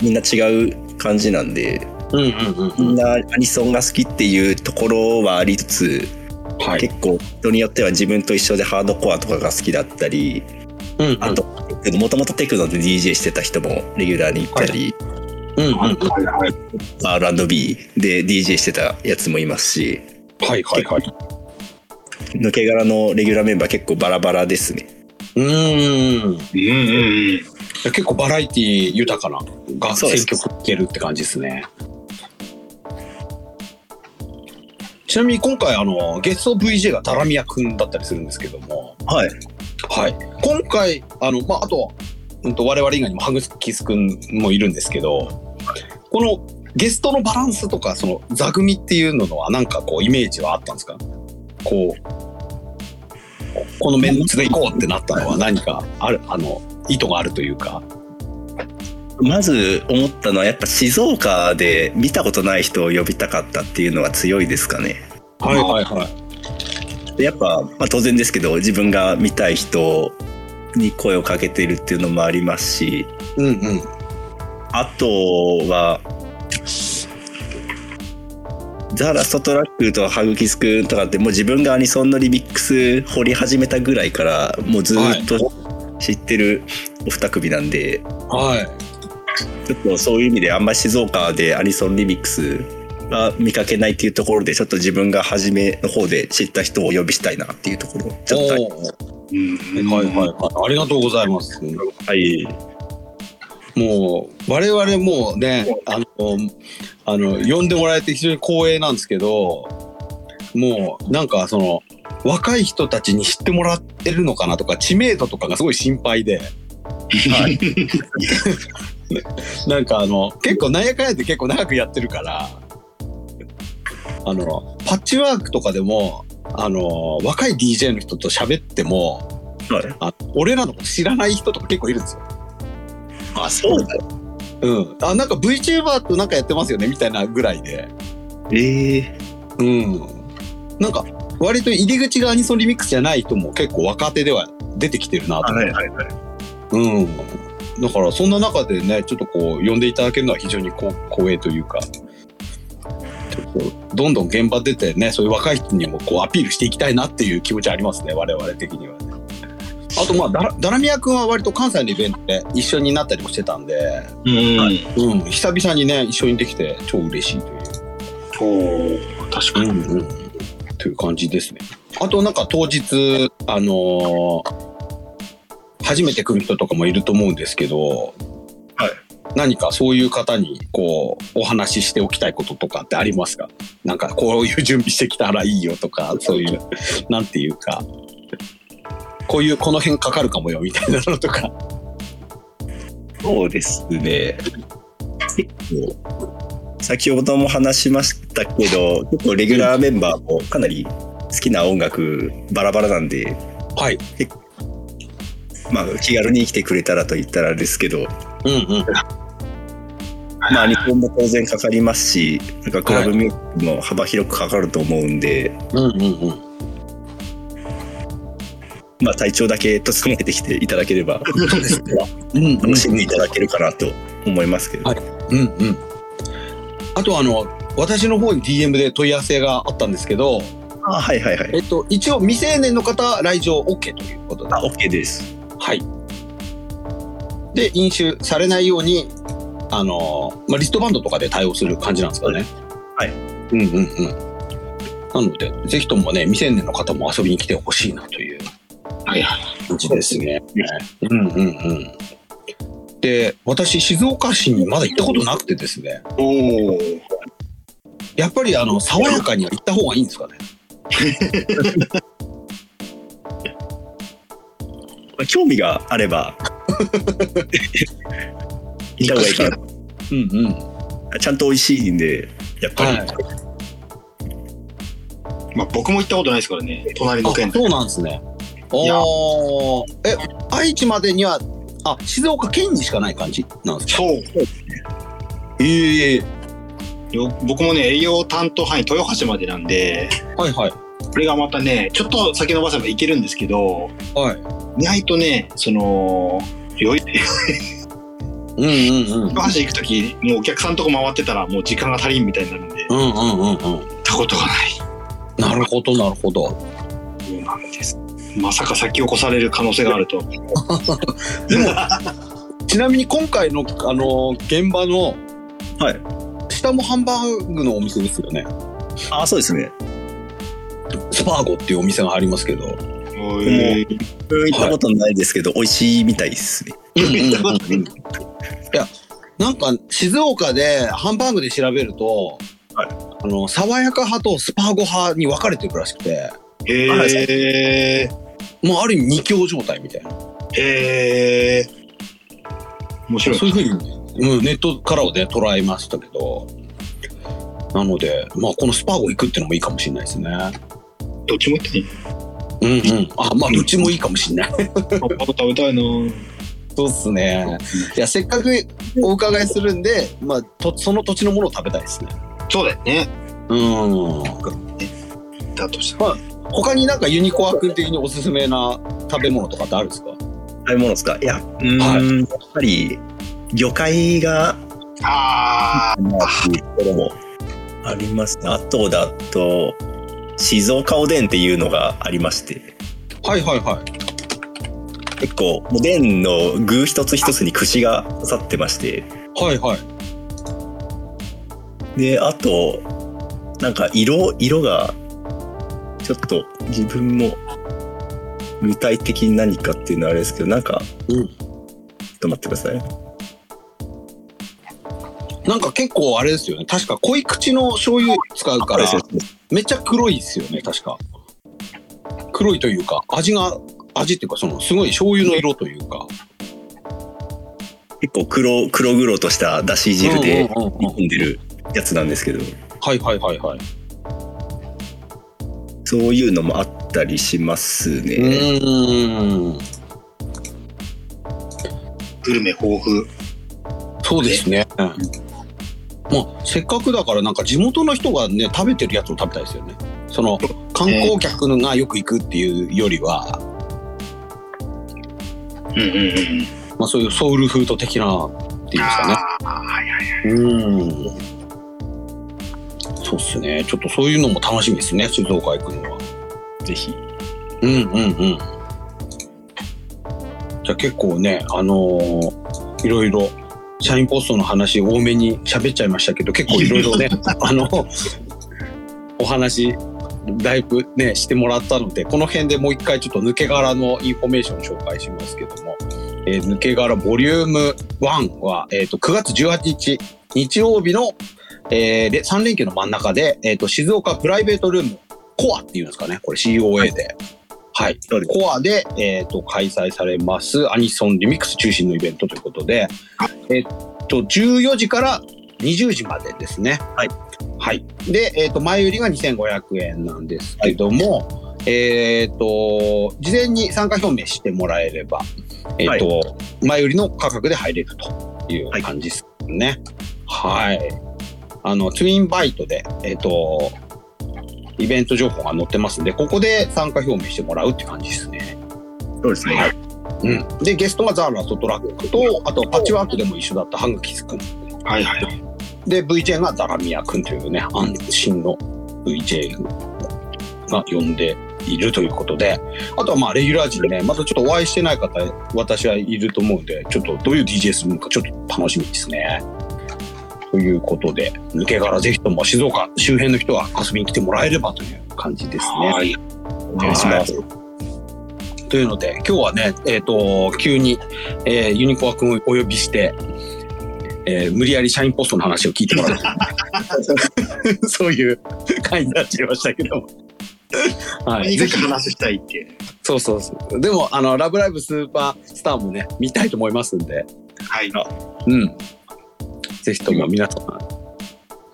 みんな違う感じなんで、うんうんうんうん。みんなアニソンが好きっていうところはありつつ、はい。結構人によっては自分と一緒でハードコアとかが好きだったり、うんうんあと、もともとテクノで DJ してた人もレギュラーに行ったり、うんうんはいはいはい。R&B で DJ してたやつもいますし、はいはいはい。抜け殻のレギュラーメンバー結構バラバラですね。うーん。うんうんうん。結構バラエティ豊かなが選曲いけるって感じですね。ちなみに今回あのゲスト VJ がダラミヤくんだったりするんですけども、はい。はい、今回あの、まあ、あとは、うん、と我々以外にもハグキスくんもいるんですけどこのゲストのバランスとかその座組っていうのはなんかこうイメージはあったんですか？こうこのメンツで行こうってなったのは何かあるあの意図があるというか。まず思ったのはやっぱ静岡で見たことない人を呼びたかったっていうのは強いですかね。はいはいはい。でやっぱ、まあ、当然ですけど自分が見たい人に声をかけてるっていうのもありますしうんうん。あとはザ・ラストトラックとハグキスくんとかってもう自分がアニソンのリミックス掘り始めたぐらいからもうずっと知ってるお二組なんで、はちょっとそういう意味であんまり静岡でアニソンリミックスが見かけないっていうところでちょっと自分が初めの方で知った人をお呼びしたいなっていうところちょっとうんはいはいはい。ありがとうございます。はい。もう、我々もうね、あの、あの、呼んでもらえて非常に光栄なんですけど、もう、なんかその、若い人たちに知ってもらってるのかなとか、知名度とかがすごい心配で、はい。なんかあの、結構なんやかんやって結構長くやってるから、あの、パッチワークとかでも、あの、若い DJ の人と喋っても、はい。あ俺らのこと知らない人とか結構いるんですよ。あ、そうだ。うん。あ、なんか VTuber となんかやってますよねみたいなぐらいで。ええうん。なんか、割と入り口がアニソンリミックスじゃない人も結構若手では出てきてるなと。はいはいはい。うん。だから、そんな中でね、ちょっとこう、呼んでいただけるのは非常に光栄というか、どんどん現場出てね、そういう若い人にもこうアピールしていきたいなっていう気持ちありますね、我々的にはね。あと、まあ、ダラダラミヤ君は割と関西のイベントで一緒になったりもしてたんで、うん。うん、久々にね、一緒にできて超嬉しいという。おー確かに。うんうん、という感じですね。あとなんか当日、あのー初めて来る人とかもいると思うんですけど、はい何かそういう方にこうお話ししておきたいこととかってありますか？なんかこういう準備してきたらいいよとかそういうなんていうか。こういうこの辺かかるかもよみたいなのとか。そうですね。結構、先ほども話しましたけど、結構レギュラーメンバーもかなり好きな音楽バラバラなんで、はい。まあ気軽に来てくれたらと言ったらですけど、うんうんまあ日本も当然かかりますし、なんかクラブミュージックも幅広くかかると思うんで、うんうんうんまあ体調だけ整えてきていただければ楽しんでいただけるかなと思いますけど。はいうんうん。あとあの、私の方に DM で問い合わせがあったんですけど、あはいはいはい。えっと、一応未成年の方来場 OK ということで。あ、OK です。はい。で、飲酒されないように、あの、まあ、リストバンドとかで対応する感じなんですかね。はい。うんうんうん。なので、ぜひともね、未成年の方も遊びに来てほしいなというはいはい。感じですね。うんうんうん。で、私、静岡市にまだ行ったことなくてですね、おお。やっぱりあの、爽やかには行った方がいいんですかね。まあ興味があれば、行った方がいいかな。うんうん。ちゃんと美味しいんで、やっぱり。はいまあ僕も行ったことないですからね。隣のあ、県。そうなんですね。いやおーえ、愛知までには、あ、静岡県にしかない感じなんですか？そう。ええよ僕もね、営業担当範囲豊橋までなんで、はいはい。これがまたね、ちょっと先延ばせばいけるんですけど、はい。意外とね、その、よいうんうんうん。行くとき、もうお客さんとこ回ってたらもう時間が足りんみたいになるんで、行っうんうんうんうん。たことがない。なるほどなるほど。そうなんです。まさか先を越される可能性があると。でも、ちなみに今回の、あの、現場の、はい。下もハンバーグのお店ですよね。あ、そうですね。スパーゴっていうお店がありますけど。えー行ったことないですけど、美味しいみたいですね。いや、なんか静岡でハンバーグで調べると、はいあの、爽やか派とスパーゴ派に分かれてるらしくて、へえもうある意味二強状態みたいな。へえ面白いそういうふうに、うん、ネットからはね、捉えましたけど。なので、まあ、このスパーゴ行くっていうのもいいかもしれないですね。どっちも行っていい？うんうん。あ、まあ、どっちもいいかもしれない。食べたいなそうっすね。いや、せっかくお伺いするんで、まあ、とその土地のものを食べたいですね。そうだよねうん。だとしたら他になんかユニコア君的におすすめな食べ物とかってあるんですか？食べ物ですか？いや、うーん、はいやっぱり、魚介が、あまあ、ところもありますね。あとだと、静岡おでんっていうのがありまして、はいはいはい。結構、おでんの具一つ一つに串が刺さってまして、はいはい。で、あと、なんか色、色が、ちょっと自分も具体的に何かっていうのはあれですけど、なんか、うんちょっと待ってください。なんか結構あれですよね。確か濃い口の醤油使うから、そうですめっちゃ黒いですよね、確か。黒いというか、味が、味っていうか、その、すごい醤油の色というか。結構黒、黒々としただし汁でうんうんうんうん煮込んでるやつなんですけど、はいはいはいはい。そういうのもあったりしますうね。グルメ豊富。そうですね。まあ、せっかくだからなんか地元の人がね、食べてるやつを食べたいですよね。その、観光客がよく行くっていうよりは、うんうんうん。まあそういうソウルフード的なっていうんですかね。ああ、はいはい。うん。そうっすね。ちょっとそういうのも楽しみですね、静岡行くのは。ぜひ。うんうんうん。じゃあ結構ね、あのーいろいろ、シャインポストの話多めに喋っちゃいましたけど、結構いろいろね、あの、お話、だいぶね、してもらったので、この辺でもう一回ちょっと抜け殻のインフォメーションを紹介しますけども、えー抜け殻ボリューム1は、えっ、と、9月18日、日曜日の、えーで、3連休の真ん中で、えっ、と、静岡プライベートルーム、コアっていうんですかね、これ COA で。はい。そうですコアで、えっ、と、開催されます、アニソンリミックス中心のイベントということで、えっ、と、14時から20時までですね。はい。はい。で、えっ、と、前売りが2500円なんですけども、えっ、と、事前に参加表明してもらえれば、えっ、と、前売りの価格で入れるという感じですね。はい。あの、ツインバイトで、えっ、と、イベント情報が載ってますんで、ここで参加表明してもらうって感じですね。そうですね。はいうん。で、ゲストがザーラストトラックと、あと、パッチワークでも一緒だったハングキス君。はいはい。で、VJ がザラミヤ君というね、安心の VJ が呼んでいるということで、あとはまあ、レギュラー陣ね、まだちょっとお会いしてない方、私はいると思うんで、ちょっとどういう DJ するのかちょっと楽しみですね。ということで、抜け殻ぜひとも静岡周辺の人は遊びに来てもらえればという感じですね。はい。お願いします。というので、今日はね、えっ、と、急に、えーユニコア君をお呼びして、えー無理やり社員ポストの話を聞いてもらう。そういう回になっちゃいましたけども。はい。ぜひ、話したいって。そうそうそう。でも、あの、ラブライブスーパースターもね、見たいと思いますんで、はい。うん。ぜひとも皆様、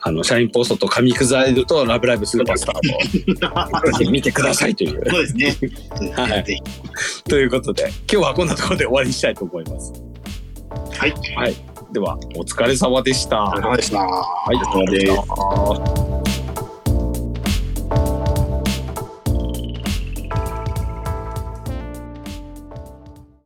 あの、社員ポストと紙くざえると、ラブライブスーパースターもぜひ見てくださいという。そうですね。はいということで、今日はこんなところで終わりにしたいと思います。はい。はい。では、お疲れ様でした。お疲れ様でした。はい、お疲れ様でした